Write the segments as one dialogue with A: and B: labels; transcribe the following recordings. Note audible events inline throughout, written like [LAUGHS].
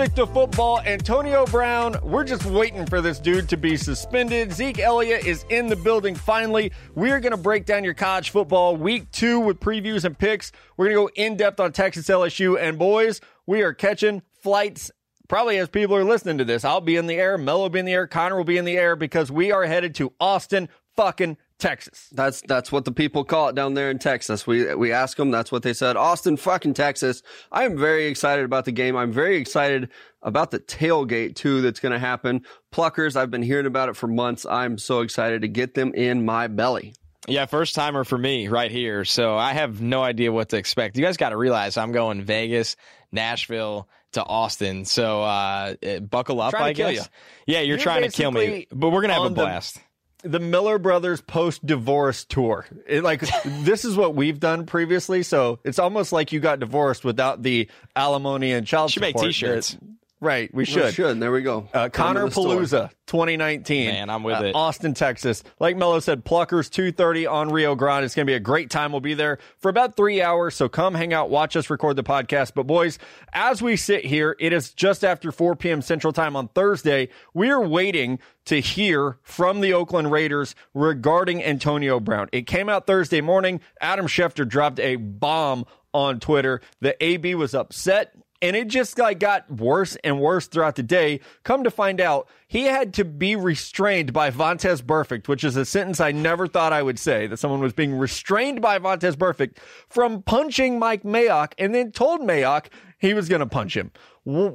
A: Stick to Football, Antonio Brown, we're just waiting for this dude to be suspended. Zeke Elliott is in the building finally. We're going to break down your college football week two with previews and picks. We're going to go in depth on Texas LSU. And boys, we are catching flights probably as people are listening to this. I'll be in the air, Mel will be in the air, Connor will be in the air because we are headed to Austin fucking Texas.
B: That's that's what the people call it down there in Texas. We we ask them. That's what they said. Austin, fucking Texas. I am very excited about the game. I'm very excited about the tailgate too. That's going to happen. Pluckers. I've been hearing about it for months. I'm so excited to get them in my belly.
C: Yeah, first timer for me right here. So I have no idea what to expect. You guys got to realize I'm going Vegas, Nashville to Austin. So uh, buckle up, I guess. You. Yeah, you're, you're trying to kill me, but we're gonna have a blast.
A: The- the Miller Brothers post divorce tour. It, like [LAUGHS] this is what we've done previously, so it's almost like you got divorced without the alimony and child
C: should
A: support.
C: make t-shirts.
A: Right, we should. We
B: should. There we go.
A: Uh, Connor Palooza, 2019.
C: Man, I'm with uh, it.
A: Austin, Texas. Like Mello said, Pluckers 2:30 on Rio Grande. It's going to be a great time. We'll be there for about three hours. So come hang out, watch us record the podcast. But boys, as we sit here, it is just after 4 p.m. Central Time on Thursday. We are waiting to hear from the Oakland Raiders regarding Antonio Brown. It came out Thursday morning. Adam Schefter dropped a bomb on Twitter. The AB was upset and it just like got worse and worse throughout the day. Come to find out, he had to be restrained by Vontaze Burfict, which is a sentence I never thought I would say that someone was being restrained by Vontaze Burfict from punching Mike Mayock and then told Mayock he was going to punch him.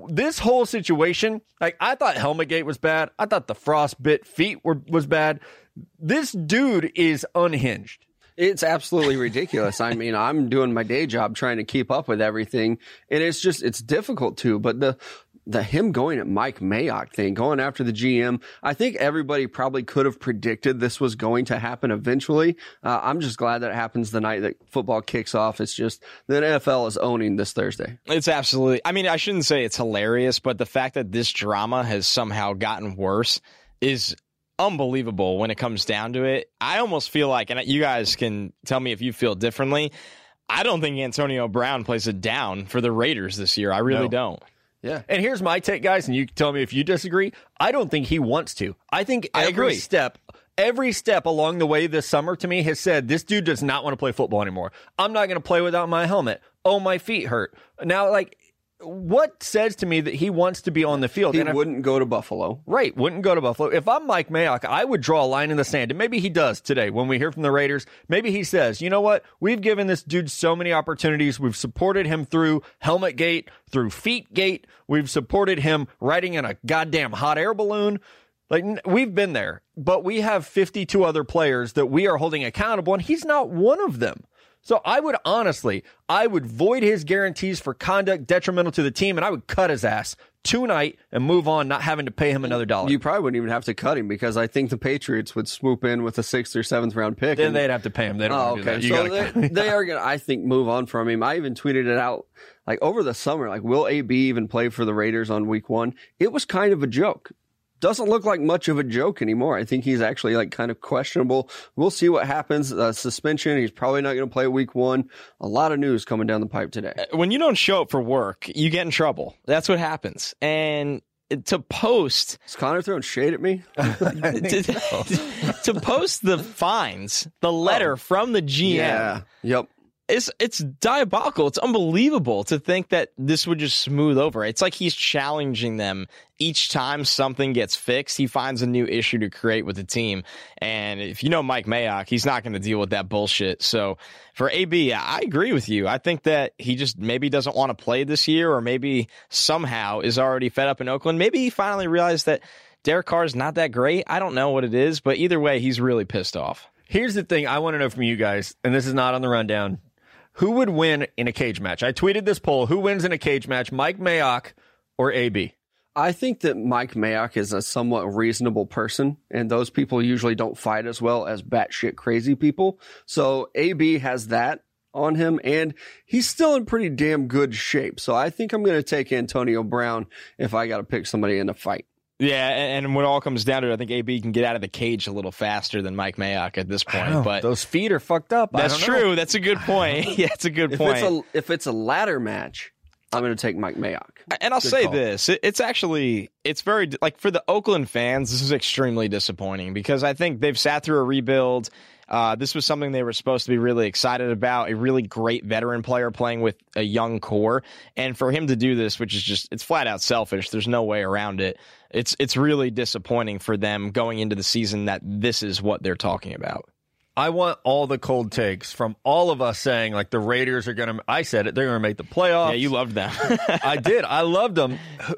A: This whole situation, like I thought Helmetgate was bad. I thought the frostbit feet were was bad. This dude is unhinged.
B: It's absolutely ridiculous. I mean, I'm doing my day job trying to keep up with everything, and it's just it's difficult to. But the the him going at Mike Mayock thing, going after the GM, I think everybody probably could have predicted this was going to happen eventually. Uh, I'm just glad that it happens the night that football kicks off. It's just the NFL is owning this Thursday.
C: It's absolutely. I mean, I shouldn't say it's hilarious, but the fact that this drama has somehow gotten worse is unbelievable when it comes down to it. I almost feel like, and you guys can tell me if you feel differently. I don't think Antonio Brown plays it down for the Raiders this year. I really no. don't.
A: Yeah. And here's my take, guys, and you can tell me if you disagree. I don't think he wants to. I think every I agree. step, every step along the way this summer to me has said this dude does not want to play football anymore. I'm not going to play without my helmet. Oh, my feet hurt. Now, like what says to me that he wants to be on the field?
B: He and wouldn't go to Buffalo.
A: Right, wouldn't go to Buffalo. If I'm Mike Mayock, I would draw a line in the sand. And maybe he does today when we hear from the Raiders. Maybe he says, you know what? We've given this dude so many opportunities. We've supported him through Helmet Gate, through Feet Gate. We've supported him riding in a goddamn hot air balloon. Like we've been there, but we have 52 other players that we are holding accountable, and he's not one of them. So I would honestly, I would void his guarantees for conduct detrimental to the team, and I would cut his ass tonight and move on, not having to pay him another dollar.
B: You probably wouldn't even have to cut him because I think the Patriots would swoop in with a sixth or seventh round pick.
A: Then and, they'd have to pay him. They don't oh, okay. Do
B: so they, they are [LAUGHS] going to, I think, move on from him. I even tweeted it out like over the summer, like, will AB even play for the Raiders on week one? It was kind of a joke doesn't look like much of a joke anymore. I think he's actually like kind of questionable. We'll see what happens. Uh, suspension. He's probably not going to play week one. A lot of news coming down the pipe today.
C: Uh, when you don't show up for work, you get in trouble. That's what happens. And to post
B: is Connor throwing shade at me [LAUGHS]
C: to, [LAUGHS] to, post the fines the letter oh. from the gm
B: yeah yep
C: it's it's diabolical. It's unbelievable to think that this would just smooth over. It's like he's challenging them each time something gets fixed. He finds a new issue to create with the team. And if you know Mike Mayock, he's not going to deal with that bullshit. So for AB, I agree with you. I think that he just maybe doesn't want to play this year, or maybe somehow is already fed up in Oakland. Maybe he finally realized that Derek Carr is not that great. I don't know what it is, but either way, he's really pissed off.
A: Here's the thing I want to know from you guys, and this is not on the rundown. Who would win in a cage match? I tweeted this poll. Who wins in a cage match, Mike Mayock or AB?
B: I think that Mike Mayock is a somewhat reasonable person, and those people usually don't fight as well as batshit crazy people. So AB has that on him, and he's still in pretty damn good shape. So I think I'm going to take Antonio Brown if I got to pick somebody in a fight.
C: Yeah, and when it all comes down to it, I think AB can get out of the cage a little faster than Mike Mayock at this point. But
A: those feet are fucked up.
C: That's true. That's a good point. [LAUGHS] yeah, it's a good
B: if
C: point.
B: It's a, if it's a ladder match, I'm going to take Mike Mayock.
C: And I'll
A: Good
C: say
A: call.
C: this: it, it's actually it's very like for the Oakland fans, this is extremely disappointing because I think they've sat through a rebuild. Uh, this was something they were supposed to be really excited about. A really great veteran player playing with a young core, and for him to do this, which is just it's flat out selfish. There's no way around it. It's it's really disappointing for them going into the season that this is what they're talking about.
A: I want all the cold takes from all of us saying like the Raiders are going to. I said it. They're going to make the playoffs.
C: Yeah, you loved them. [LAUGHS]
A: I did. I loved them.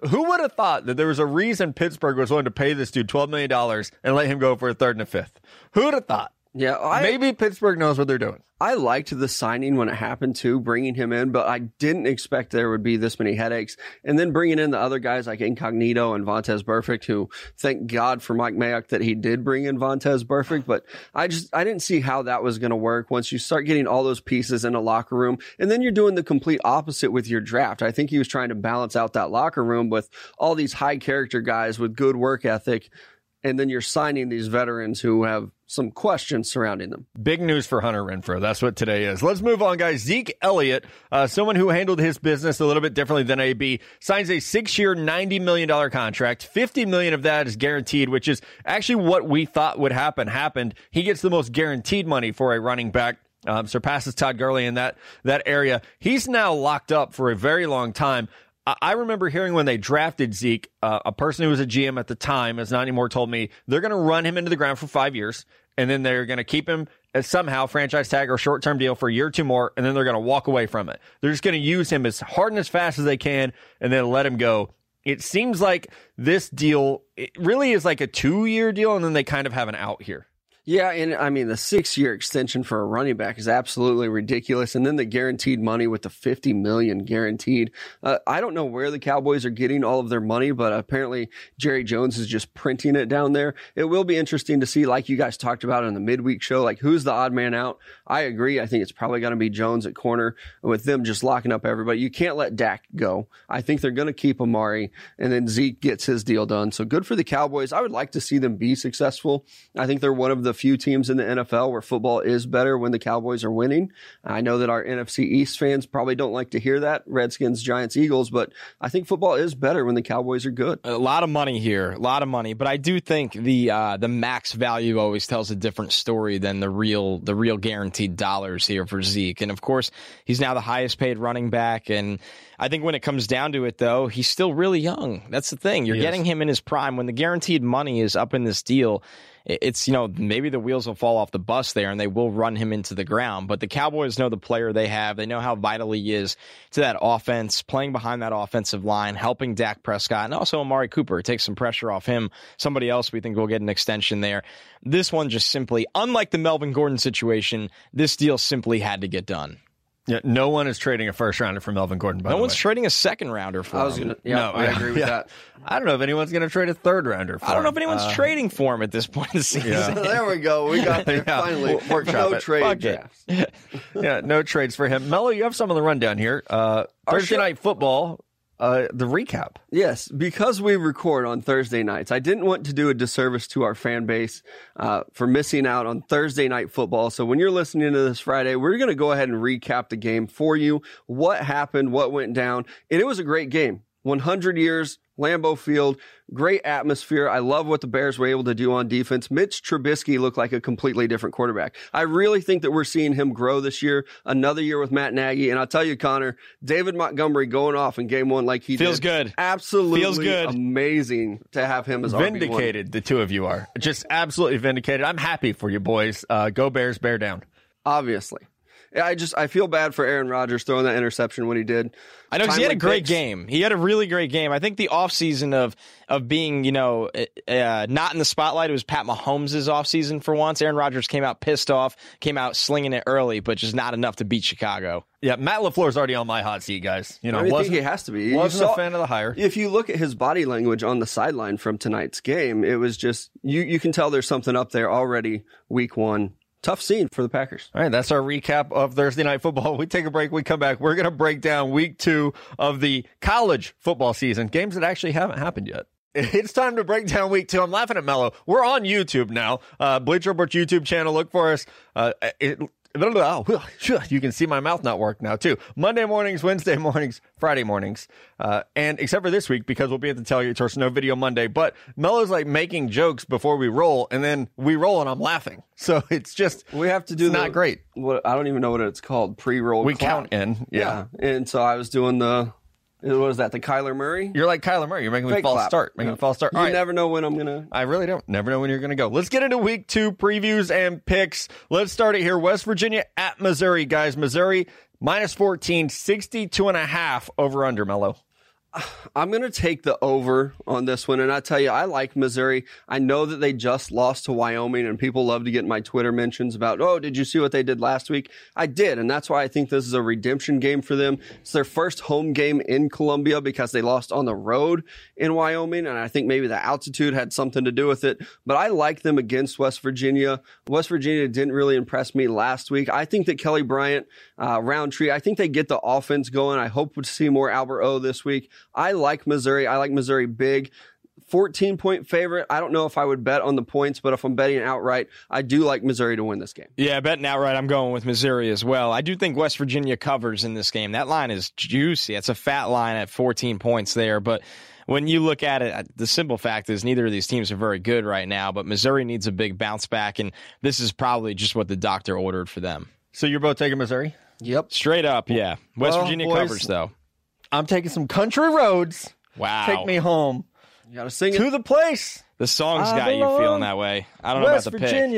A: Who would have thought that there was a reason Pittsburgh was willing to pay this dude twelve million dollars and let him go for a third and a fifth? Who would have thought?
B: Yeah, I,
A: Maybe Pittsburgh knows what they're doing.
B: I liked the signing when it happened too, bringing him in, but I didn't expect there would be this many headaches. And then bringing in the other guys like Incognito and Vontaze Burfict, who thank God for Mike Mayock that he did bring in Vontaze Burfict. But I just, I didn't see how that was going to work once you start getting all those pieces in a locker room. And then you're doing the complete opposite with your draft. I think he was trying to balance out that locker room with all these high character guys with good work ethic. And then you're signing these veterans who have some questions surrounding them.
A: Big news for Hunter Renfrow. That's what today is. Let's move on, guys. Zeke Elliott, uh, someone who handled his business a little bit differently than AB, signs a six-year, ninety million dollar contract. Fifty million of that is guaranteed, which is actually what we thought would happen. Happened. He gets the most guaranteed money for a running back. Um, surpasses Todd Gurley in that that area. He's now locked up for a very long time. I remember hearing when they drafted Zeke, uh, a person who was a GM at the time, as not anymore, told me they're going to run him into the ground for five years, and then they're going to keep him as somehow franchise tag or short term deal for a year or two more, and then they're going to walk away from it. They're just going to use him as hard and as fast as they can, and then let him go. It seems like this deal it really is like a two year deal, and then they kind of have an out here.
B: Yeah, and I mean the six-year extension for a running back is absolutely ridiculous, and then the guaranteed money with the fifty million guaranteed. Uh, I don't know where the Cowboys are getting all of their money, but apparently Jerry Jones is just printing it down there. It will be interesting to see, like you guys talked about in the midweek show, like who's the odd man out. I agree. I think it's probably going to be Jones at corner with them just locking up everybody. You can't let Dak go. I think they're going to keep Amari, and then Zeke gets his deal done. So good for the Cowboys. I would like to see them be successful. I think they're one of the few teams in the NFL where football is better when the Cowboys are winning. I know that our NFC East fans probably don't like to hear that Redskins, Giants, Eagles, but I think football is better when the Cowboys are good.
C: a lot of money here, a lot of money. But I do think the uh, the max value always tells a different story than the real the real guaranteed dollars here for Zeke. And of course, he's now the highest paid running back. And I think when it comes down to it, though, he's still really young. That's the thing. You're
A: He is.
C: getting him in his prime when the guaranteed money is up in this deal. It- It's you know maybe the wheels will fall off the bus there and they will run him into the ground. But the Cowboys know the player they have. They know how vital he is to that offense, playing behind that offensive line, helping Dak Prescott and also Amari Cooper. Take some pressure off him. Somebody else we think will get an extension there. This one just simply, unlike the Melvin Gordon situation, this deal simply had to get done.
A: Yeah, no one is trading a first rounder for Melvin Gordon. By
C: No
A: the
C: one's
A: way.
C: trading a second rounder for
B: I was
C: him.
B: gonna, yeah,
A: No,
B: I
A: yeah,
B: agree with
A: yeah.
B: that.
A: I don't know if anyone's going to trade a third rounder. For
C: I don't know if anyone's
A: Uh,
C: trading for him at this point in the season.
A: Yeah. [LAUGHS]
B: there we go. We got there
A: Yeah,
B: finally.
A: we'll workshop
B: no
A: it.
B: trade
C: Fuck it.
B: drafts. [LAUGHS]
A: yeah, no trades for him. Mello, you have some on the rundown here. Uh, Thursday
B: show-
A: night football. Uh, the recap.
B: Yes, because we record on Thursday nights, I didn't want to do a disservice to our fan base uh, for missing out on Thursday night football. So when you're listening to this Friday, we're going to go ahead and recap the game for you. What happened? What went down? And it was a great game. 100 years, Lambeau Field, great atmosphere. I love what the Bears were able to do on defense. Mitch Trubisky looked like a completely different quarterback. I really think that we're seeing him grow this year. Another year with Matt Nagy, and I'll tell you, Connor, David Montgomery going off in Game One like he
C: Feels
B: did.
C: good.
B: Absolutely
C: Feels good.
B: amazing to have him as RB1.
A: Vindicated, the two of you are just absolutely vindicated. I'm happy for you boys. Uh, go Bears, bear down.
B: Obviously. Yeah, I just I feel bad for Aaron Rodgers throwing that interception when he did.
C: I know he had a great
B: picks.
C: game. He had a really great game. I think the offseason of of being, you know, uh, uh, not in the spotlight, it was Pat Mahomes' offseason for once. Aaron Rodgers came out pissed off, came out slinging it early, but just not enough to beat Chicago.
A: Yeah, Matt LaFleur is already on my hot seat, guys. You know,
B: I mean,
A: wasn't
B: think he has to be. You
A: wasn't
B: saw-
A: a fan of the hire.
B: If you look at his body language on the sideline from tonight's game, it was just you you can tell there's something up there already week 1. Tough scene for the Packers.
A: All right, that's our recap of Thursday night football. [LAUGHS] We take a break. We come back. We're going to break down week two of the college football season, games that actually haven't happened yet. [LAUGHS] It's time to break down week two. I'm laughing at Mello. We're on YouTube now. Uh, Bleacher Report YouTube channel. Look for us. Uh, it, [LAUGHS] you can see my mouth not work now too. Monday mornings, Wednesday mornings, Friday mornings, uh, and except for this week because we'll be at the tailgate tour, so no video Monday. But Mello's like making jokes before we roll, and then we roll, and I'm laughing. [LAUGHS] So it's just
B: We have to do
A: it's
B: the,
A: not great.
B: What I don't even know what it's called. Pre-roll.
A: We
B: clap.
A: count in, yeah.
B: And so I was doing the. What was that? The Kyler Murray.
A: You're like Kyler Murray. You're making me
B: Fake
A: false
B: clap.
A: start. Making
B: Yeah.
A: me false start.
B: You
A: All right.
B: never know when I'm gonna.
A: I really don't. Never know when you're going to go. Let's get into week two previews and picks. Let's start it here. West Virginia at Missouri, guys. Missouri minus 14, 62 and a half over under Mello.
B: I'm going to take the over on this one. And I tell you, I like Missouri. I know that they just lost to Wyoming, and people love to get my Twitter mentions about, oh, did you see what they did last week? I did. And that's why I think this is a redemption game for them. It's their first home game in Columbia because they lost on the road in Wyoming. And I think maybe the altitude had something to do with it. But I like them against West Virginia. West Virginia didn't really impress me last week. I think that Kelly Bryant, uh, Rountree, I think they get the offense going. I hope to see more Albert O this week. I like Missouri. I like Missouri big. 14 point favorite. I don't know if I would bet on the points, but if I'm betting outright, I do like Missouri to win this game.
C: Yeah, betting outright, I'm going with Missouri as well. I do think West Virginia covers in this game. That line is juicy. It's a fat line at 14 points there, but when you look at it, the simple fact is neither of these teams are very good right now, but Missouri needs a big bounce back, and this is probably just what the doctor ordered for them.
A: So you're both taking Missouri?
B: Yep.
C: Straight up, yeah. West
A: Well,
C: Virginia
A: boys-
C: covers, though.
A: I'm taking some country roads.
C: Wow.
A: Take me home
B: You got to sing it.
A: to the place.
C: The song's
A: I
C: got you feeling that way. I don't
A: West
C: know about the pick.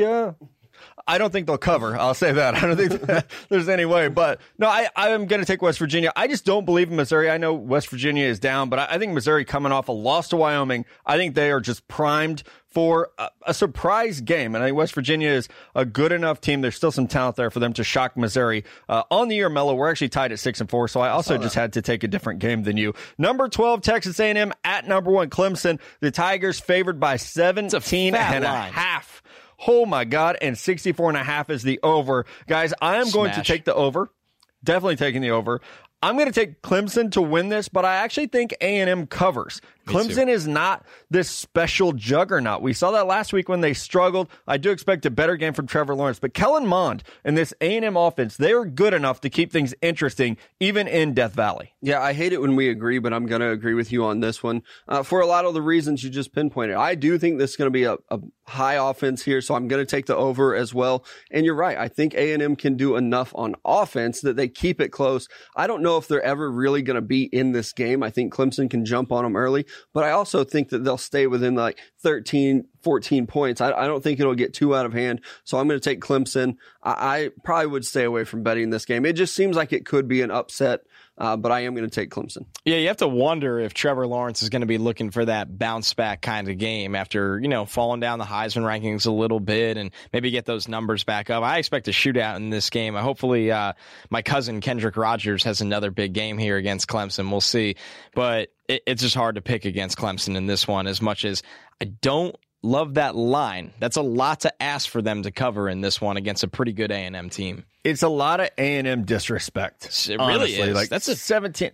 A: I don't think they'll cover. I'll say that. [LAUGHS] I don't think there's any way. But no, I, I'm going to take West Virginia. I just don't believe in Missouri. I know West Virginia is down, but I, I think Missouri coming off a loss to Wyoming, I think they are just primed for a, a surprise game. And I think West Virginia is a good enough team. There's still some talent there for them to shock Missouri. Uh, on the year, Mello, we're actually tied at six and four. So I also just had to take a different game than you. Number 12, Texas A&M at number one, Clemson. The Tigers favored by 17
C: fat
A: and a half. Oh my God. And 64 and a half is the over. Guys, I am going to take the over. Definitely taking the over. I'm going to take Clemson to win this, but I actually think A&M covers. Clemson is not this special juggernaut. We saw that last week when they struggled. I do expect a better game from Trevor Lawrence, but Kellen Mond and this A&M offense, they are good enough to keep things interesting even in Death Valley.
B: Yeah, I hate it when we agree, but I'm going to agree with you on this one uh, for a lot of the reasons you just pinpointed. I do think this is going to be a, a high offense here, so I'm going to take the over as well. And you're right. I think A&M can do enough on offense that they keep it close. I don't know if they're ever really going to be in this game. I think Clemson can jump on them early, but I also think that they'll stay within like 13, 14 points. I, I don't think it'll get too out of hand. So I'm going to take Clemson. I, I probably would stay away from betting this game. It just seems like it could be an upset, uh, but I am going to take Clemson.
C: Yeah, you have to wonder if Trevor Lawrence is going to be looking for that bounce back kind of game after, you know, falling down the Heisman rankings a little bit and maybe get those numbers back up. I expect a shootout in this game. Hopefully, uh, my cousin Kendrick Rogers has another big game here against Clemson. We'll see. But it, it's just hard to pick against Clemson in this one as much as I don't love that line. That's a lot to ask for them to cover in this one against a pretty good A&M team.
A: It's a lot of A&M disrespect.
C: It really
A: honestly.
C: is.
A: Like
C: That's a-
A: 17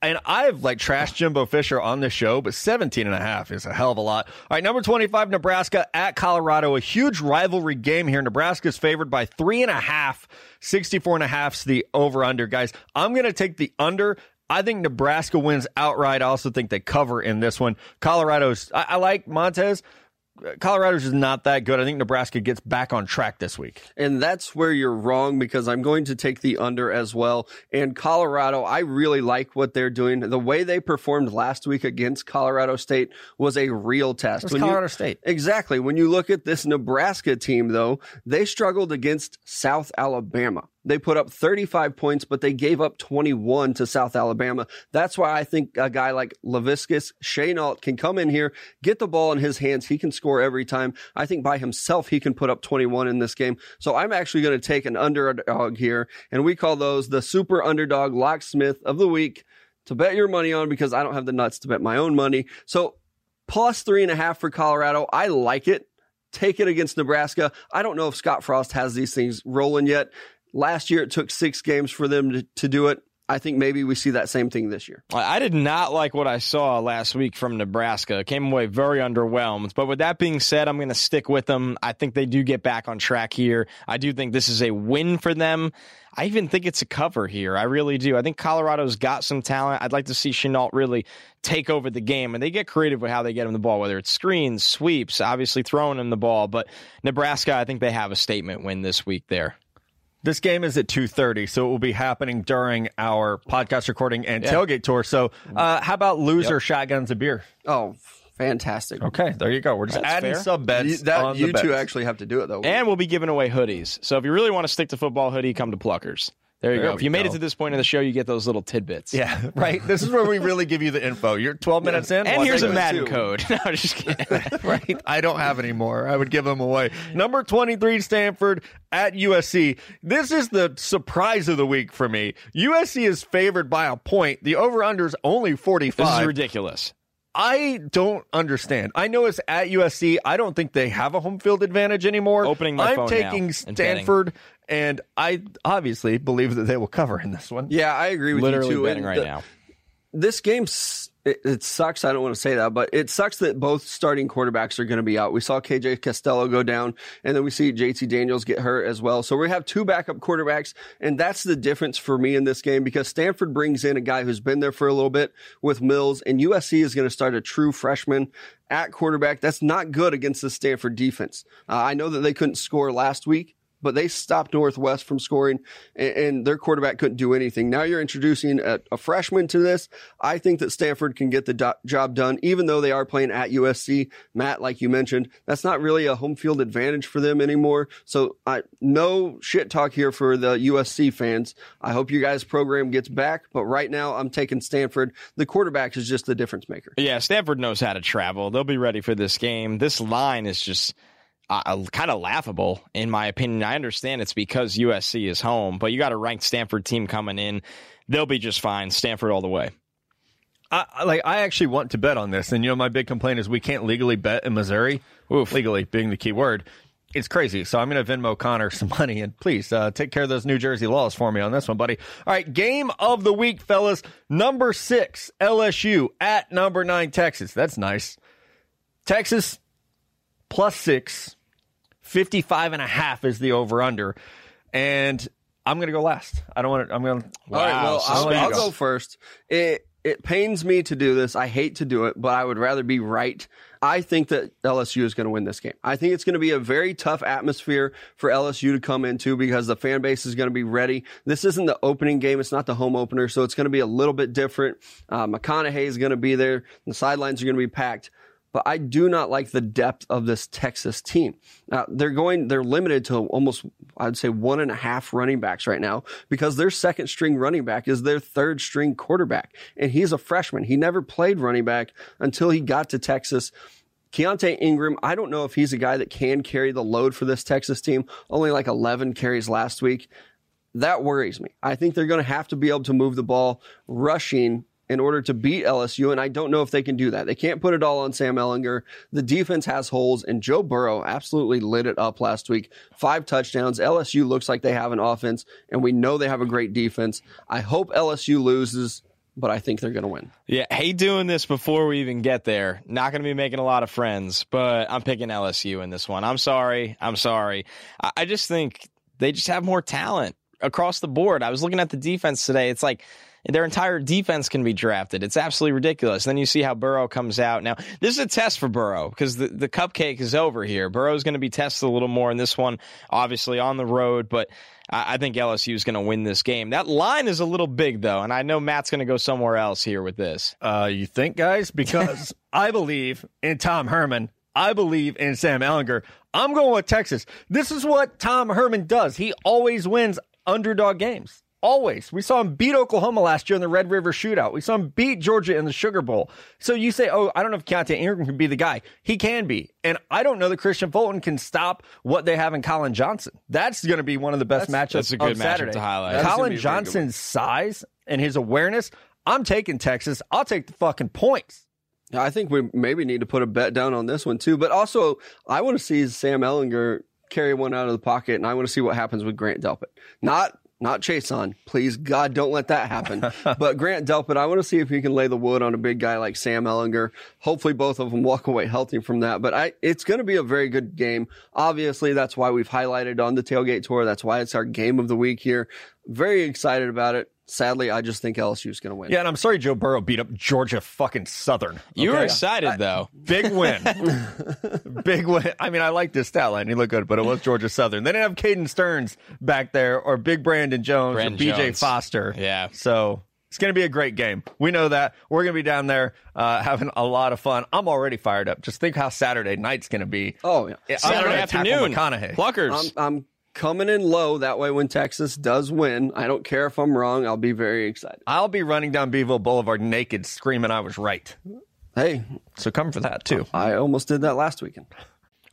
A: and I've like trashed Jimbo Fisher on the show, but 17 and a half is a hell of a lot. All right, number 25, Nebraska at Colorado. A huge rivalry game here. Nebraska's favored by three and a half. 64 and a half's the over under, guys. I'm going to take the under. I think Nebraska wins outright. I also think they cover in this one. Colorado's, I, I like Montez. Colorado's is not that good. I think Nebraska gets back on track this week.
B: And that's where you're wrong because I'm going to take the under as well. And Colorado, I really like what they're doing. The way they performed last week against Colorado State was a real test. When you-
A: Colorado State.
B: Exactly. When you look at this Nebraska team, though, they struggled against South Alabama. They put up 35 points, but they gave up 21 to South Alabama. That's why I think a guy like Laviska Shenault can come in here, get the ball in his hands. He can score every time. I think by himself, he can put up 21 in this game. So I'm actually going to take an underdog here, and we call those the super underdog locksmith of the week to bet your money on because I don't have the nuts to bet my own money. So plus three and a half for Colorado. I like it. Take it against Nebraska. I don't know if Scott Frost has these things rolling yet. Last year, it took six games for them to, to do it. I think maybe we see that same thing this year.
C: I did not like what I saw last week from Nebraska. Came away very underwhelmed. But with that being said, I'm going to stick with them. I think they do get back on track here. I do think this is a win for them. I even think it's a cover here. I really do. I think Colorado's got some talent. I'd like to see Shenault really take over the game, and they get creative with how they get him the ball, whether it's screens, sweeps, obviously throwing him the ball. But Nebraska, I think they have a statement win this week there.
A: This game is at 2.30, so it will be happening during our podcast recording and yeah. tailgate tour. So uh, how about loser yep. shotguns a beer?
B: Oh, fantastic.
A: Okay, there you go. We're just That's adding fair. sub bets.
B: You,
A: that,
B: you
A: two
B: actually have to do it, though.
C: And we'll be giving away hoodies. So if you really want to stick to football hoodie, come to Pluckers. There you there go. If you made it to this point of the show, you get those little tidbits.
A: Yeah, [LAUGHS] right. This is where we really give you the info. You're 12 minutes in.
C: And here's a Madden code. [LAUGHS] No, just kidding. [LAUGHS]
A: right. I don't have any more. I would give them away. Number 23, Stanford at USC. This is the surprise of the week for me. USC is favored by a point. The over-under is only 45.
C: This is ridiculous.
A: I don't understand. I know it's at USC. I don't think they have a home field advantage anymore.
C: Opening my
A: I'm taking Stanford, and, and, I obviously believe that they will cover in this one.
B: Yeah, I agree with
C: Literally
B: you too.
C: betting right the, now.
B: This game's it, it, sucks. I don't want to say that, but it sucks that both starting quarterbacks are going to be out. We saw KJ Costello go down, and then we see JT Daniels get hurt as well. So we have two backup quarterbacks, and that's the difference for me in this game because Stanford brings in a guy who's been there for a little bit with Mills, and USC is going to start a true freshman at quarterback. That's not good against the Stanford defense. Uh, I know that they couldn't score last week, but they stopped Northwest from scoring, and, and their quarterback couldn't do anything. Now you're introducing a, a, freshman to this. I think that Stanford can get the do- job done, even though they are playing at USC. Matt, like you mentioned, that's not really a home field advantage for them anymore. So I no shit talk here for the USC fans. I hope you guys' program gets back, but right now I'm taking Stanford. The quarterback is just the difference maker.
C: Yeah, Stanford knows how to travel. They'll be ready for this game. This line is just uh, kind of laughable in my opinion. I understand it's because USC is home, but you got a ranked Stanford team coming in. They'll be just fine. Stanford all the way.
A: I, like I actually want to bet on this, and you know my big complaint is we can't legally bet in Missouri. Oof. Legally being the key word, it's crazy. So I'm going to Venmo Connor [LAUGHS] some money, and please uh, take care of those New Jersey laws for me on this one, buddy. All right, game of the week, fellas. Number six LSU at number nine Texas. That's nice. Texas plus six 55 and a half is the over under. And I'm going to go last. I don't want to, I'm going to.
B: Wow. All right, well, I'll, I'll go. go first. It, it pains me to do this. I hate to do it, but I would rather be right. I think that LSU is going to win this game. I think it's going to be a very tough atmosphere for LSU to come into because the fan base is going to be ready. This isn't the opening game. It's not the home opener. So it's going to be a little bit different. Uh, McConaughey is going to be there. The sidelines are going to be packed but I do not like the depth of this Texas team. Now they're going, they're limited to almost, I'd say one and a half running backs right now because their second string running back is their third string quarterback. And he's a freshman. He never played running back until he got to Texas. Keaontay Ingram, I don't know if he's a guy that can carry the load for this Texas team. Only like 11 carries last week. That worries me. I think they're going to have to be able to move the ball rushing in order to beat LSU, and I don't know if they can do that. They can't put it all on Sam Ehlinger. The defense has holes, and Joe Burrow absolutely lit it up last week. Five touchdowns. LSU looks like they have an offense, and we know they have a great defense. I hope LSU loses but I think they're going to win.
C: Yeah, hate doing this before we even get there. Not going to be making a lot of friends, but I'm picking LSU in this one. I'm sorry. I'm sorry. I just think they just have more talent across the board. I was looking at the defense today. It's like their entire defense can be drafted. It's absolutely ridiculous. Then you see how Burrow comes out. Now, this is a test for Burrow because the, the cupcake is over here. Burrow's going to be tested a little more in this one, obviously on the road, but I, I think LSU is going to win this game. That line is a little big, though, and I know Matt's going to go somewhere else here with this.
A: Uh, you think, guys? Because [LAUGHS] I believe in Tom Herman. I believe in Sam Ehlinger. I'm going with Texas. This is what Tom Herman does. He always wins underdog games. Always. We saw him beat Oklahoma last year in the Red River Shootout. We saw him beat Georgia in the Sugar Bowl. So you say, oh, I don't know if Keaontay Ingram can be the guy. He can be. And I don't know that Kristian Fulton can stop what they have in Collin Johnson. That's going to be one of the best that's, matchups that's a good matchup Saturday.
C: to highlight.
A: Collin Johnson's size and his awareness, I'm taking Texas. I'll take the fucking points.
B: I think we maybe need to put a bet down on this one too. But also, I want to see Sam Ehlinger carry one out of the pocket, and I want to see what happens with Grant Delpit. Not not Chase on. Please, God, don't let that happen. [LAUGHS] but Grant Delpit, I want to see if he can lay the wood on a big guy like Sam Ehlinger. Hopefully, both of them walk away healthy from that. But I, it's going to be a very good game. Obviously, that's why we've highlighted on the tailgate tour. That's why it's our game of the week here. Very excited about it. Sadly, I just think LSU is going to win.
A: Yeah, and I'm sorry Joe Burrow beat up Georgia fucking Southern.
C: You were
A: okay?
C: excited though.
A: Big win. [LAUGHS] Big win. I mean, I like this stat line. He looked good, but it was Georgia Southern. They didn't have Caden Sterns back there or Big Brandon Jones
C: Brandon
A: or BJ
C: Jones.
A: Foster.
C: Yeah.
A: So it's going to be a great game. We know that. We're going to be down there uh, having a lot of fun. I'm already fired up. Just think how Saturday night's going to be.
B: Oh, yeah.
A: I'm
C: Saturday afternoon.
A: McConaughey.
C: Pluckers.
B: I'm, I'm coming in low. That way, when Texas does win, I don't care if I'm wrong. I'll be very excited.
A: I'll be running down Bevo Boulevard naked, screaming I was right.
B: Hey,
A: So come for that too.
B: I almost did that last weekend.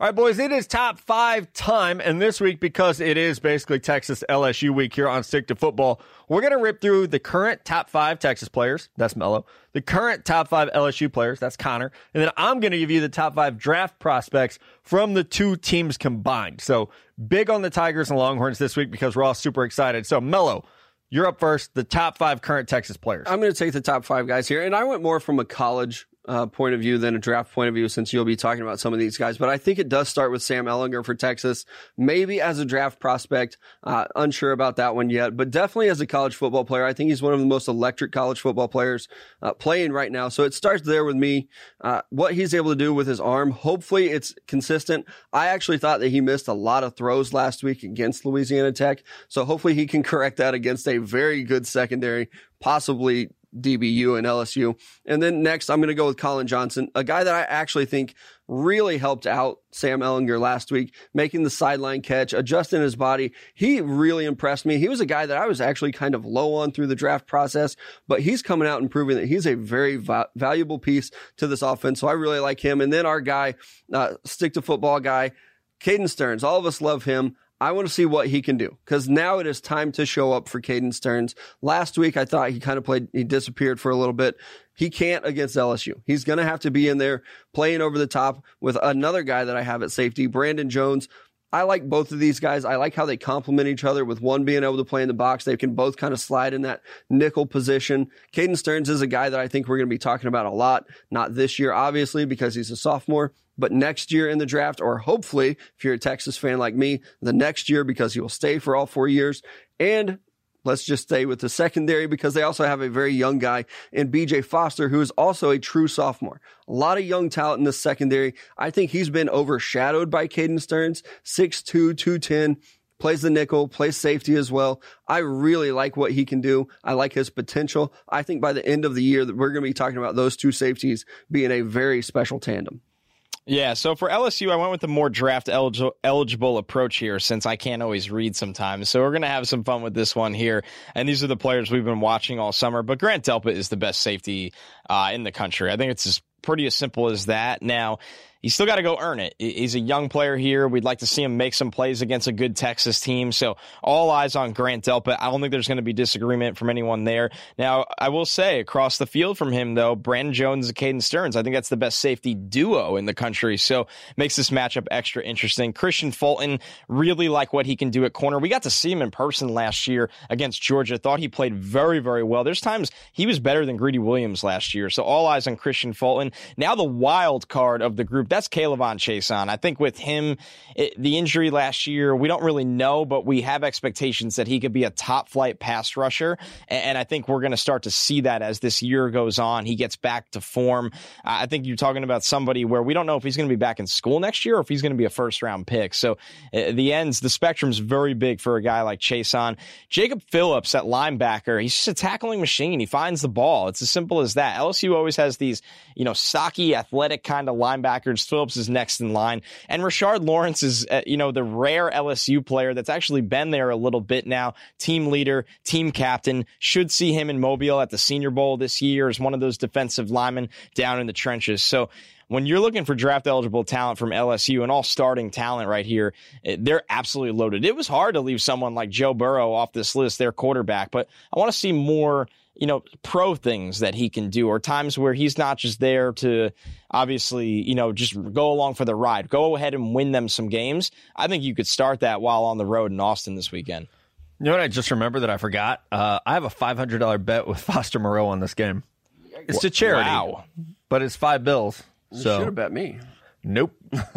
A: All right, boys, it is top five time. And this week, because it is basically Texas LSU week here on Stick to Football, we're going to rip through the current top five Texas players. That's Mello. The current top five LSU players. That's Connor. And then I'm going to give you the top five draft prospects from the two teams combined. So big on the Tigers and Longhorns this week because we're all super excited. So, Mello, you're up first. The top five current Texas players.
B: I'm going to take the top five guys here, and I went more from a college uh, point of view than a draft point of view, since you'll be talking about some of these guys. But I think it does start with Sam Ehlinger for Texas, maybe as a draft prospect. Uh, unsure about that one yet, but definitely as a college football player. I think he's one of the most electric college football players uh, playing right now. So it starts there with me. Uh, what he's able to do with his arm, hopefully it's consistent. I actually thought that he missed a lot of throws last week against Louisiana Tech, so hopefully he can [LAUGHS] correct that against a very good secondary, possibly DBU and LSU. And then next, I'm going to go with Collin Johnson, a guy that I actually think really helped out Sam Ehlinger last week, making the sideline catch, adjusting his body. He really impressed me. He was a guy that I was actually kind of low on through the draft process, but he's coming out and proving that he's a very va- valuable piece to this offense. So I really like him. And then our guy, uh, stick to football guy, Caden Sterns. All of us love him. I want to see what he can do because now it is time to show up for Caden Sterns. Last week, I thought he kind of played, he disappeared for a little bit. He can't against LSU. He's going to have to be in there playing over the top with another guy that I have at safety, Brandon Jones. I like both of these guys. I like how they complement each other with one being able to play in the box. They can both kind of slide in that nickel position. Caden Sterns is a guy that I think we're going to be talking about a lot. Not this year, obviously, because he's a sophomore, but next year in the draft, or hopefully, if you're a Texas fan like me, the next year because he will stay for all four years. And let's just stay with the secondary because they also have a very young guy in BJ Foster, who is also a true sophomore. A lot of young talent in the secondary. I think he's been overshadowed by Caden Sterns, 6'2, 210 plays the nickel, plays safety as well. I really like what he can do. I like his potential. I think by the end of the year that we're going to be talking about those two safeties being a very special tandem.
C: Yeah, so for LSU, I went with a more draft eligible, approach here since I can't always read sometimes. So we're going to have some fun with this one here. And these are the players we've been watching all summer. But Grant Delpit is the best safety uh, in the country. I think it's as pretty as simple as that. Now, he's still got to go earn it. He's a young player here. We'd like to see him make some plays against a good Texas team. So all eyes on Grant Delpit. I don't think there's going to be disagreement from anyone there. Now, I will say across the field from him, though, Brandon Jones and Caden Sterns, I think that's the best safety duo in the country. So makes this matchup extra interesting. Kristian Fulton, really like what he can do at corner. We got to see him in person last year against Georgia. Thought he played very, very well. There's times he was better than Greedy Williams last year. So all eyes on Kristian Fulton. Now the wild card of the group that's K'Lavon Chaisson. I think with him, it, the injury last year, we don't really know, but we have expectations that he could be a top flight pass rusher. And, and I think we're going to start to see that as this year goes on. He gets back to form. I think you're talking about somebody where we don't know if he's going to be back in school next year or if he's going to be a first round pick. So uh, the ends, the spectrum's very big for a guy like Chaisson. Jacob Phillips at linebacker, he's just a tackling machine. He finds the ball. It's as simple as that. LSU always has these, you know, stocky, athletic kind of linebackers. Phillips is next in line. And Rashard Lawrence is, uh, you know, the rare LSU player that's actually been there a little bit now. Team leader, team captain. Should see him in Mobile at the Senior Bowl this year as one of those defensive linemen down in the trenches. So, when you're looking for draft eligible talent from LSU and all starting talent right here, eh, they're absolutely loaded. It was hard to leave someone like Joe Burrow off this list, their quarterback, but I want to see more, you know, pro things that he can do or times where he's not just there to obviously, you know, just go along for the ride. Go ahead and win them some games. I think you could start that while on the road in Austin this weekend.
A: You know what I just remember that I forgot? Uh, I have a five hundred dollar bet with [LAUGHS] Foster Moreau on this game. It's to charity,
C: Wow.
A: but it's five bills.
B: Should
A: So
B: have bet me.
A: Nope. [LAUGHS]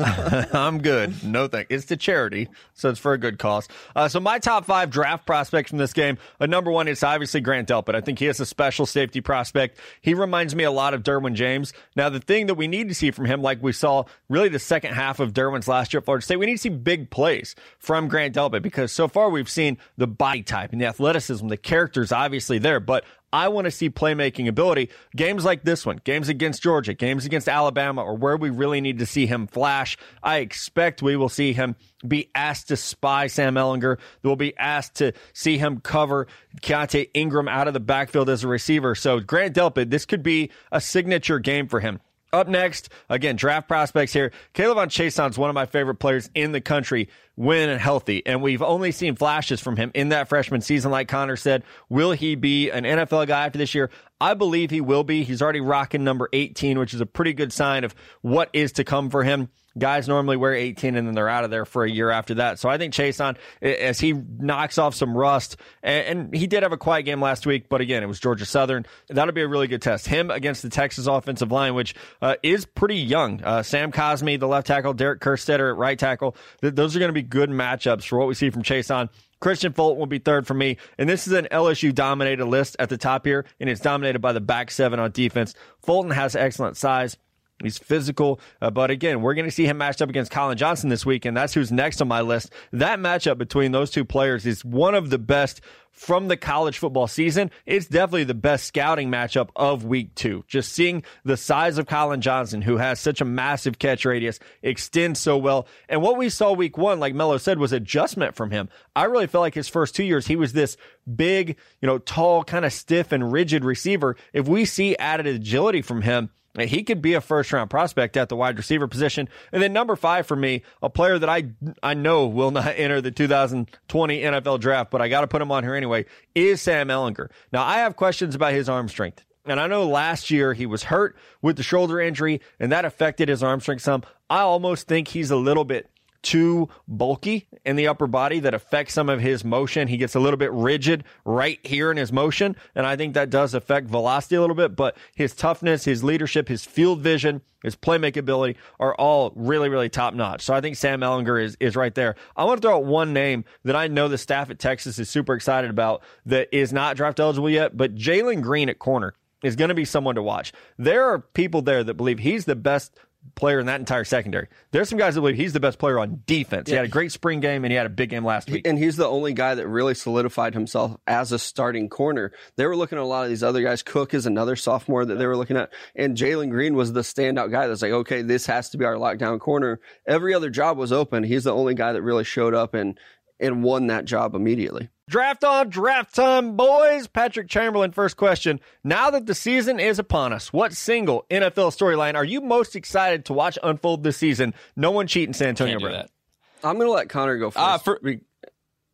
A: I'm good. No thank. It's to charity, so it's for a good cause. Uh, so my top five draft prospects from this game. Uh, number one is obviously Grant Delpit. I think he is a special safety prospect. He reminds me a lot of Derwin James. Now the thing that we need to see from him, like we saw really the second half of Derwin's last year at Florida State, we need to see big plays from Grant Delpit because so far we've seen the body type and the athleticism, the character's obviously there, but I want to see playmaking ability. Games like this one, games against Georgia, games against Alabama, or where we really need to see him flash. I expect we will see him be asked to spy Sam Ehlinger. We'll be asked to see him cover Keaontay Ingram out of the backfield as a receiver. So Grant Delpit, this could be a signature game for him. Up next, again, draft prospects here. K'Lavon Chaisson's one of my favorite players in the country when healthy. And we've only seen flashes from him in that freshman season, like Connor said. Will he be an NFL guy after this year? I believe he will be. He's already rocking number 18, which is a pretty good sign of what is to come for him. Guys normally wear 18 and then they're out of there for a year after that. So I think Chaisson, as he knocks off some rust, and, and he did have a quiet game last week, but again, it was Georgia Southern. That'll be a really good test. Him against the Texas offensive line, which uh, is pretty young. Uh, Sam Cosmi, the left tackle, Derek Kerstetter at right tackle. Th- those are going to be good matchups for what we see from Chaisson. Kristian Fulton will be third for me. And this is an LSU dominated list at the top here, and it's dominated by the back seven on defense. Fulton has excellent size. He's physical, uh, but again, we're going to see him matched up against Collin Johnson this week, and that's who's next on my list. That matchup between those two players is one of the best from the college football season. It's definitely the best scouting matchup of week two. Just seeing the size of Collin Johnson, who has such a massive catch radius, extends so well. And what we saw week one, like Mello said, was adjustment from him. I really felt like his first two years, he was this big, you know, tall, kind of stiff and rigid receiver. If we see added agility from him, he could be a first round prospect at the wide receiver position. And then number five for me, a player that I I know will not [LAUGHS] enter the 2020 NFL draft, but I got to put him on here anyway, is Sam Ehlinger. Now I have questions about his arm strength. And I know last year he was hurt with the shoulder injury and that affected his arm strength some. I almost think he's a little bit too bulky in the upper body that affects some of his motion. He gets a little bit rigid right here in his motion, and I think that does affect velocity a little bit. But his toughness, his leadership, his field vision, his playmaking ability are all really, really top notch. So I think Sam Ehlinger is is right there. I want to throw out one name that I know the staff at Texas is super excited about that is not draft eligible yet, but Jalen Green at corner is going to be someone to watch. There are people there that believe he's the best player in that entire secondary. There's some guys that believe he's the best player on defense. He had a great spring game and he had a big game last week.
B: And he's the only guy that really solidified himself as a starting corner. They were looking at a lot of these other guys. Cook is another sophomore that they were looking at. And Jalen Green was the standout guy that's like, okay, this has to be our lockdown corner. Every other job was open. He's the only guy that really showed up and, and won that job immediately.
A: Draft on draft time, boys. Patrick Chamberlain, first question. Now that the season is upon us, what single NFL storyline are you most excited to watch unfold this season? No one cheating San Antonio Brown.
C: that.
B: I'm going to let Connor go first.
C: Uh, for-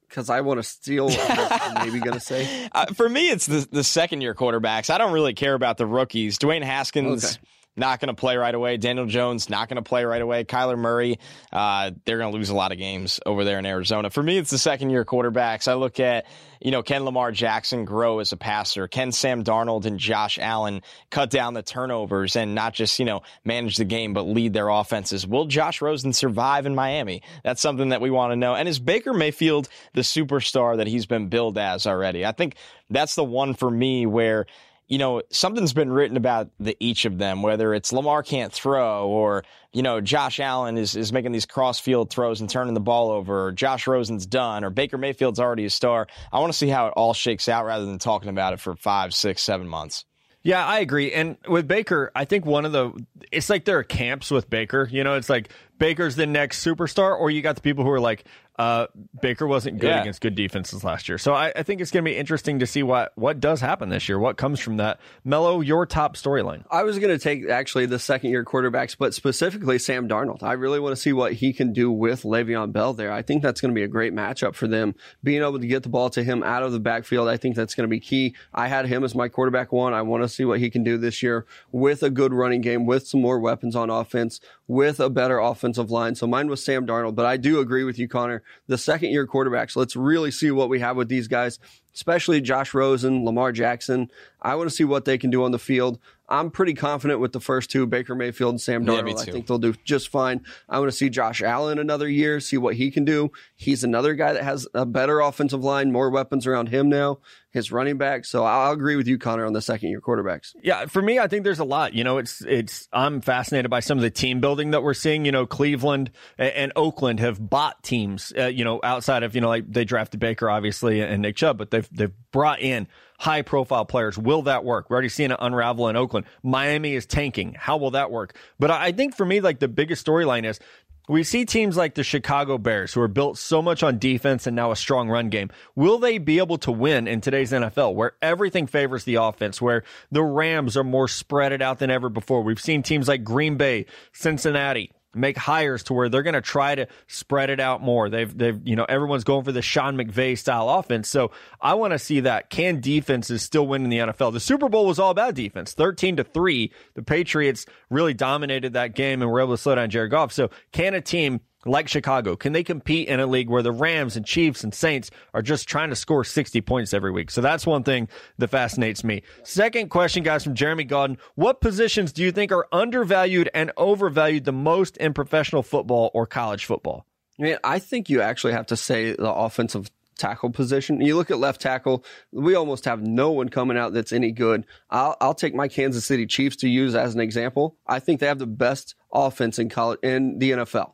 B: because I want to steal what I'm [LAUGHS] maybe going to say.
C: Uh, for me, it's the the second year quarterbacks. I don't really care about the rookies. Dwayne Haskins.
B: Okay.
C: Not going to play right away. Daniel Jones not going to play right away. Kyler Murray, uh, they're going to lose a lot of games over there in Arizona. For me, it's the second year quarterbacks. I look at you know Ken Lamar Jackson grow as a passer. Can Sam Darnold and Josh Allen cut down the turnovers and not just you know manage the game but lead their offenses? Will Josh Rosen survive in Miami? That's something that we want to know. And is Baker Mayfield the superstar that he's been billed as already? I think that's the one for me where you know, something's been written about the each of them, whether it's Lamar can't throw or, you know, Josh Allen is, is making these cross field throws and turning the ball over, or Josh Rosen's done, or Baker Mayfield's already a star. I want to see how it all shakes out rather than talking about it for five, six, seven months.
A: Yeah, I agree. And with Baker, I think one of the it's like there are camps with Baker. You know, it's like Baker's the next superstar, or you got the people who are like, uh, Baker wasn't good
C: Yeah.
A: against good defenses last year. So I, I think it's going to be interesting to see what what does happen this year. What comes from that? Mello, your top storyline.
B: I was going to take actually the second year quarterbacks, but specifically Sam Darnold. I really want to see what he can do with Le'Veon Bell there. I think that's going to be a great matchup for them. Being able to get the ball to him out of the backfield, I think that's going to be key. I had him as my quarterback one. I want to see what he can do this year with a good running game, with some more weapons on offense, with a better offensive offensive line. So mine was Sam Darnold, but I do agree with you, Connor. The second year quarterbacks, let's really see what we have with these guys, especially Josh Rosen, Lamar Jackson. I want to see what they can do on the field. I'm pretty confident with the first two, Baker Mayfield and Sam
C: Yeah,
B: Darnold. I think they'll do just fine. I want to see Josh Allen another year, see what he can do. He's another guy that has a better offensive line, more weapons around him now, his running back. So I'll agree with you, Connor, on the second year quarterbacks.
A: Yeah, for me, I think there's a lot. You know, it's it's. I'm fascinated by some of the team building that we're seeing. You know, Cleveland and, and Oakland have bought teams. Uh, you know, outside of you know, like they drafted Baker obviously and Nick Chubb, but they've they've brought in high profile players. Will that work? We're already seeing it unravel in Oakland. Miami is tanking. How will that work? But I I think for me, like the biggest storyline is we see teams like the Chicago Bears, who are built so much on defense and now a strong run game. Will they be able to win in today's NFL, where everything favors the offense, where the Rams are more spread it out than ever before? We've seen teams like Green Bay, Cincinnati make hires to where they're going to try to spread it out more. They've, they've, you know, everyone's going for the Sean McVay style offense. So I want to see that. Can defenses still win in the NFL? The Super Bowl was all about defense. 13 to 3. The Patriots really dominated that game and were able to slow down Jared Goff. So can a team like Chicago, can they compete in a league where the Rams and Chiefs and Saints are just trying to score 60 points every week? So that's one thing that fascinates me. Second question, guys, from Jeremy Godden. What positions do you think are undervalued and overvalued the most in professional football or college football?
B: I mean, I think you actually have to say the offensive tackle position. You look at left tackle, we almost have no one coming out that's any good. I'll, I'll take my Kansas City Chiefs to use as an example. I think they have the best offense in college in the NFL.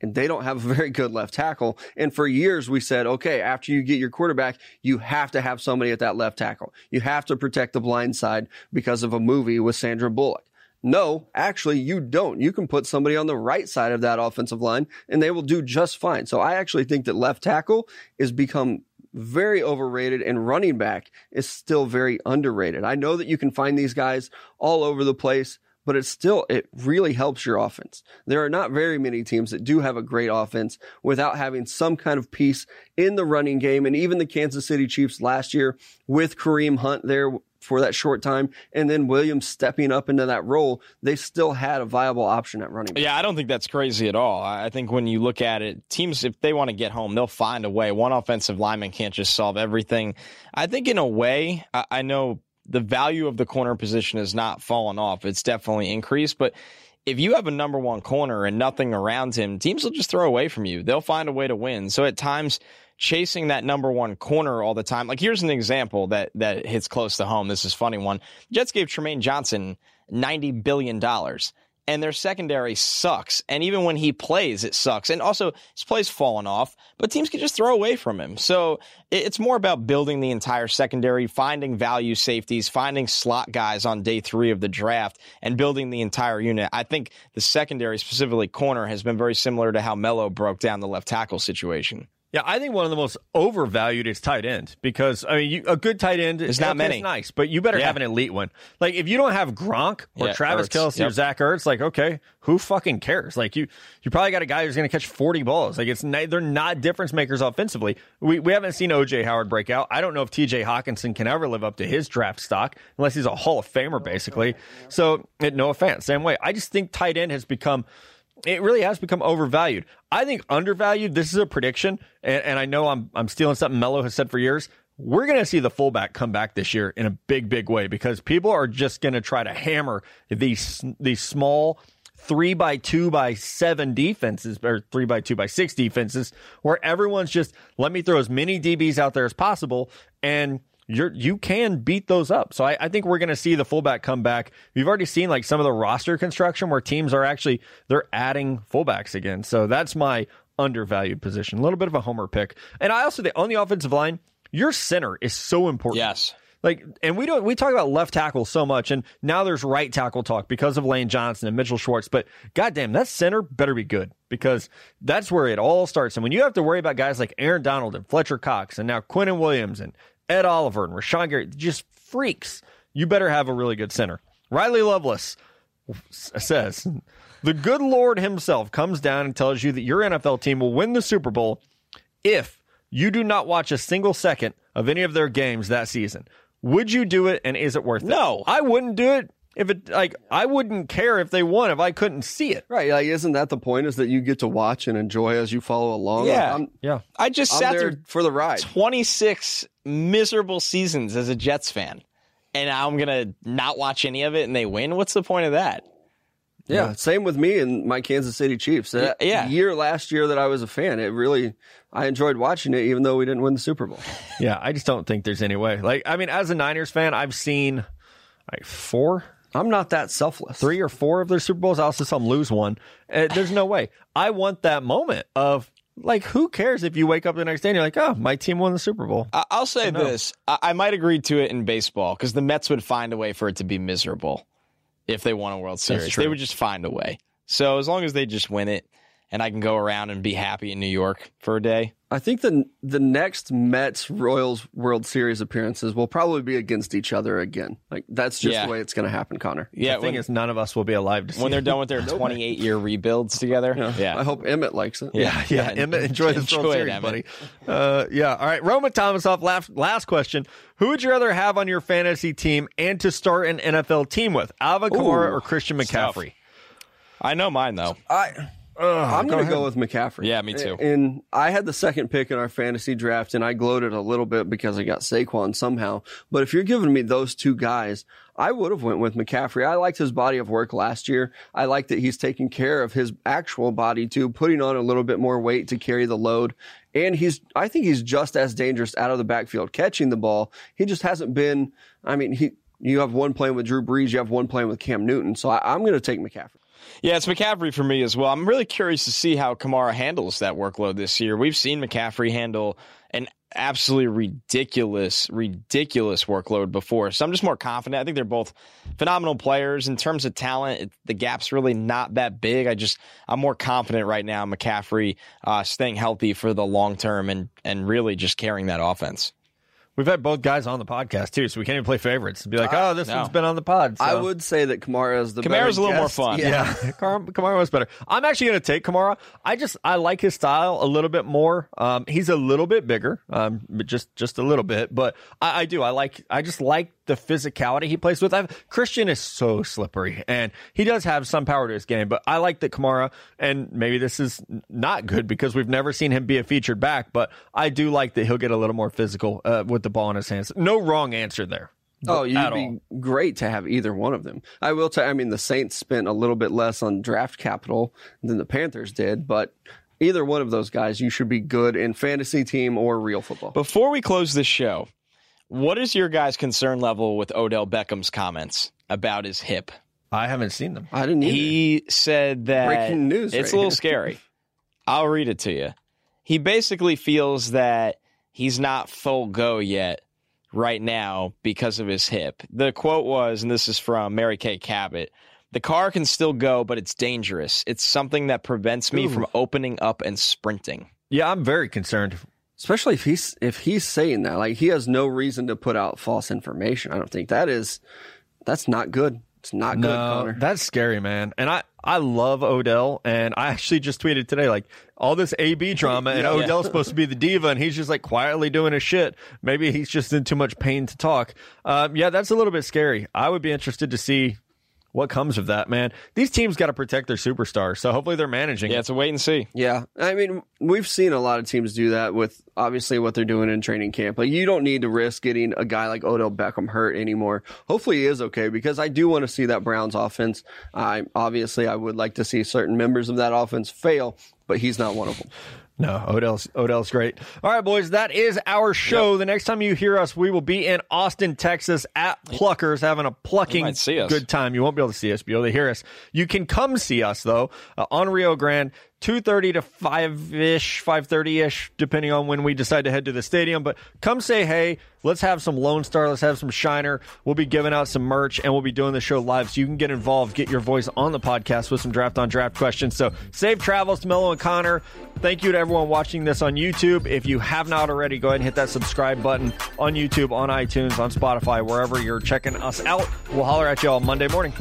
B: And they don't have a [LAUGHS] very good left tackle. And for years we said, okay, after you get your quarterback, you have to have somebody at that left tackle. You have to protect the blind side because of a movie with Sandra Bullock. No, actually, you don't. You can put somebody on the right side of that offensive line and they will do just fine. So I actually think that left tackle is become very overrated and running back is still very underrated. I know that you can find these guys all over the place, but it's still, it really helps your offense. There are not very many teams that do have a great offense without having some kind of piece in the running game. And even the Kansas City Chiefs last year with Kareem Hunt there for that short time, and then Williams stepping up into that role, they still had a viable option at running back.
C: Yeah, I don't think that's crazy at all. I I think when you look at it, teams, if they want to get home, they'll find a way. One offensive lineman can't just solve everything. I think, in a way, I, I know the value of the corner position has not fallen off. It's definitely increased, but if you have a number one corner and nothing around him, teams will just throw away from you. They'll find a way to win. So at times, chasing that number one corner all the time. Like here's an example that that hits close to home. This is funny one. Jets gave Trumaine Johnson ninety billion dollars. And their secondary sucks. And even when he plays, it sucks. And also, his play's fallen off, but teams can just throw away from him. So it's more about building the entire secondary, finding value safeties, finding slot guys on day three of the draft, and building the entire unit. I think the secondary, specifically corner, has been very similar to how Mello broke down the left tackle situation.
A: Yeah, I think one of the most overvalued is tight end because I mean, you, a good tight end
C: is not many.
A: nice, but you better
C: Yeah.
A: have an elite one. Like if you don't have Gronk or
C: Yeah,
A: Travis
C: Ertz,
A: Kelsey or. Zach Ertz, like okay, who fucking cares? Like you, you probably got a guy who's going to catch forty balls. Like it's they're not difference makers offensively. We we haven't seen OJ Howard break out. I don't know if T.J. Hockenson can ever live up to his draft stock unless he's a Hall of Famer, basically. So it, no offense, same way. I just think tight end has become it really has become overvalued. I think undervalued. This is a prediction, and, and I know I'm I'm stealing something Mello has said for years. We're going to see the fullback come back this year in a big, big way because people are just going to try to hammer these these small three by two by seven defenses or three by two by six defenses where everyone's just let me throw as many DBs out there as possible and you're you can beat those up. So I, I think we're going to see the fullback come back. We've already seen like some of the roster construction where teams are actually they're adding fullbacks again. So that's my undervalued position. A little bit of a homer pick. And I also think on the offensive line, your center is so important.
C: Yes.
A: Like, and we don't, we talk about left tackle so much, and now there's right tackle talk because of Lane Johnson and Mitchell Schwartz. But goddamn, that center better be good because that's where it all starts. And when you have to worry about guys like Aaron Donald and Fletcher Cox, and now Quinnen Williams and Ed Oliver and Rashan Gary, just freaks, you better have a really good center. Riley Lovelace says, the good Lord himself comes down and tells you that your NFL team will win the Super Bowl if you do not watch a single second of any of their games that season. Would you do it and is it worth it?
C: No.
A: I wouldn't do it. if it like I wouldn't care if they won if I couldn't see it.
B: Right. Like, isn't that the point? Is that you get to watch and enjoy as you follow along?
C: Yeah.
B: I'm,
A: Yeah.
C: I just
B: I'm
C: sat
B: there
C: there
B: for the ride.
C: 26 miserable seasons as a Jets fan, and now I'm gonna not watch any of it, and they win. What's the point of that?
B: Yeah, same with me and my Kansas City Chiefs. That
C: Yeah.
B: year last year that I was a fan, it really I enjoyed watching it, even though we didn't win the Super Bowl. [LAUGHS]
A: Yeah, I just don't think there's any way. Like, I mean, as a Niners fan, I've seen like four,
B: I'm not that selfless.
A: three or four of their Super Bowls. I also saw them lose one. Uh, there's no way. I want that moment of like, who cares if you wake up the next day and you're like, oh, my team won the Super Bowl.
C: I- I'll say this: I-, I might agree to it in baseball because the Mets would find a way for it to be miserable if they won a World Series. They would just find a way. So as long as they just win it, and I can go around and be happy in New York for a day.
B: I think the the next Mets Royals World Series appearances will probably be against each other again. Like that's just
C: Yeah.
B: the way it's going to happen, Connor.
C: Yeah,
A: the thing
C: when,
A: is, none of us will be alive to see
C: when they're
A: it.
C: done with their 28 year rebuilds together. Yeah.
B: I hope Emmett likes it.
A: Yeah, yeah.
C: Yeah,
A: Emmett, enjoy this
C: enjoy
A: World
C: it,
A: Series,
C: Emmett.
A: buddy. Uh, yeah. All right. Roman Thomas off last, last question. Who would you rather have on your fantasy team and to start an NFL team with? Alvin Kamara or Christian
C: tough.
A: McCaffrey?
C: I know mine though.
B: I I'm going to go with McCaffrey.
C: Yeah, me too.
B: And I had the second pick in our fantasy draft, and I gloated a little bit because I got Saquon somehow. But if you're giving me those two guys, I would have went with McCaffrey. I liked his body of work last year. I like that he's taking care of his actual body too, putting on a little bit more weight to carry the load. And he's, I think he's just as dangerous out of the backfield catching the ball. He just hasn't been. I mean, he. You have one playing with Drew Brees. You have one playing with Cam Newton. So I, I'm going to take McCaffrey.
C: Yeah, it's McCaffrey for me as well. I'm really curious to see how Kamara handles that workload this year. We've seen McCaffrey handle an absolutely ridiculous, ridiculous workload before. So I'm just more confident. I think they're both phenomenal players in terms of talent. It, the gap's really not that big. I just I'm more confident right now. McCaffrey uh, staying healthy for the long term and and really just carrying that offense.
A: We've had both guys on the podcast too, so we can't even play favorites. and Be like, oh, this
C: no.
A: one's been on the pod. so-
B: I would say that Kamara is the
C: Kamara's a little more fun.
A: Yeah, [LAUGHS] Kamara, Kamara was better. I'm actually going to take Kamara. I just I like his style a little bit more. Um, he's a little bit bigger, um, but just just a little bit. But I, I do. I like. I just like the physicality he plays with. I've, Christian is so slippery, and he does have some power to his game. But I like that Kamara, and maybe this is not good because we've never seen him be a featured back. But I do like that he'll get a little more physical uh, with the ball in his hands. No wrong answer there.
B: Oh, you'd be
A: all.
B: great to have either one of them. I will tell. I mean, the Saints spent a little bit less on draft capital than the Panthers did, but either one of those guys, you should be good in fantasy team or real football.
C: Before we close this show, what is your guys' concern level with Odell Beckham's comments about his hip?
A: I haven't seen them.
B: I didn't either.
C: He said that
B: Breaking news
C: It's
B: right
C: a little
B: here. [LAUGHS]
C: scary. I'll read it to you. He basically feels that he's not full go yet right now because of his hip. The quote was, and this is from Mary Kay Cabot. The car can still go, but it's dangerous. It's something that prevents me
B: Ooh.
C: from opening up and sprinting.
A: Yeah, I'm very concerned.
B: Especially if he's if he's saying that, like he has no reason to put out false information. I don't think that is that's not good. It's not good,
A: No,
B: Connor.
A: that's scary, man. And I, I love Odell, and I actually just tweeted today like all this AB [LAUGHS] drama, and
B: Yeah.
A: Odell's supposed to be the diva, and he's just like quietly doing his shit. Maybe he's just in too much pain to talk. Um, yeah, that's a little bit scary. I would be interested to see what comes of that, man. These teams got to protect their superstars, so hopefully they're managing.
C: Yeah,
A: it.
C: it's a wait and see.
B: Yeah, I mean, we've seen a lot of teams do that with obviously what they're doing in training camp. Like, you don't need to risk getting a guy like Odell Beckham hurt anymore. Hopefully, he is okay because I do want to see that Browns offense. I obviously I would like to see certain members of that offense fail, but he's not one of them.
A: No, Odell's Odell's great. All right, boys, that is our show. The next time you hear us, we will be in Austin, Texas, at Pluckers, having a plucking good time. You won't be able to see us, but you'll be able to hear us. You can come see us though uh, on Rio Grande, two thirty to five ish, five thirty ish, depending on when we decide to head to the stadium. But come say hey. Let's have some Lone Star. Let's have some Shiner. We'll be giving out some merch and we'll be doing the show live so you can get involved, get your voice on the podcast with some draft on draft questions. So safe travels to Mello and Connor. Thank you to everyone watching this on YouTube. If you have not already, go ahead and hit that subscribe button on YouTube, on iTunes, on Spotify, wherever you're checking us out. We'll holler at you all Monday morning.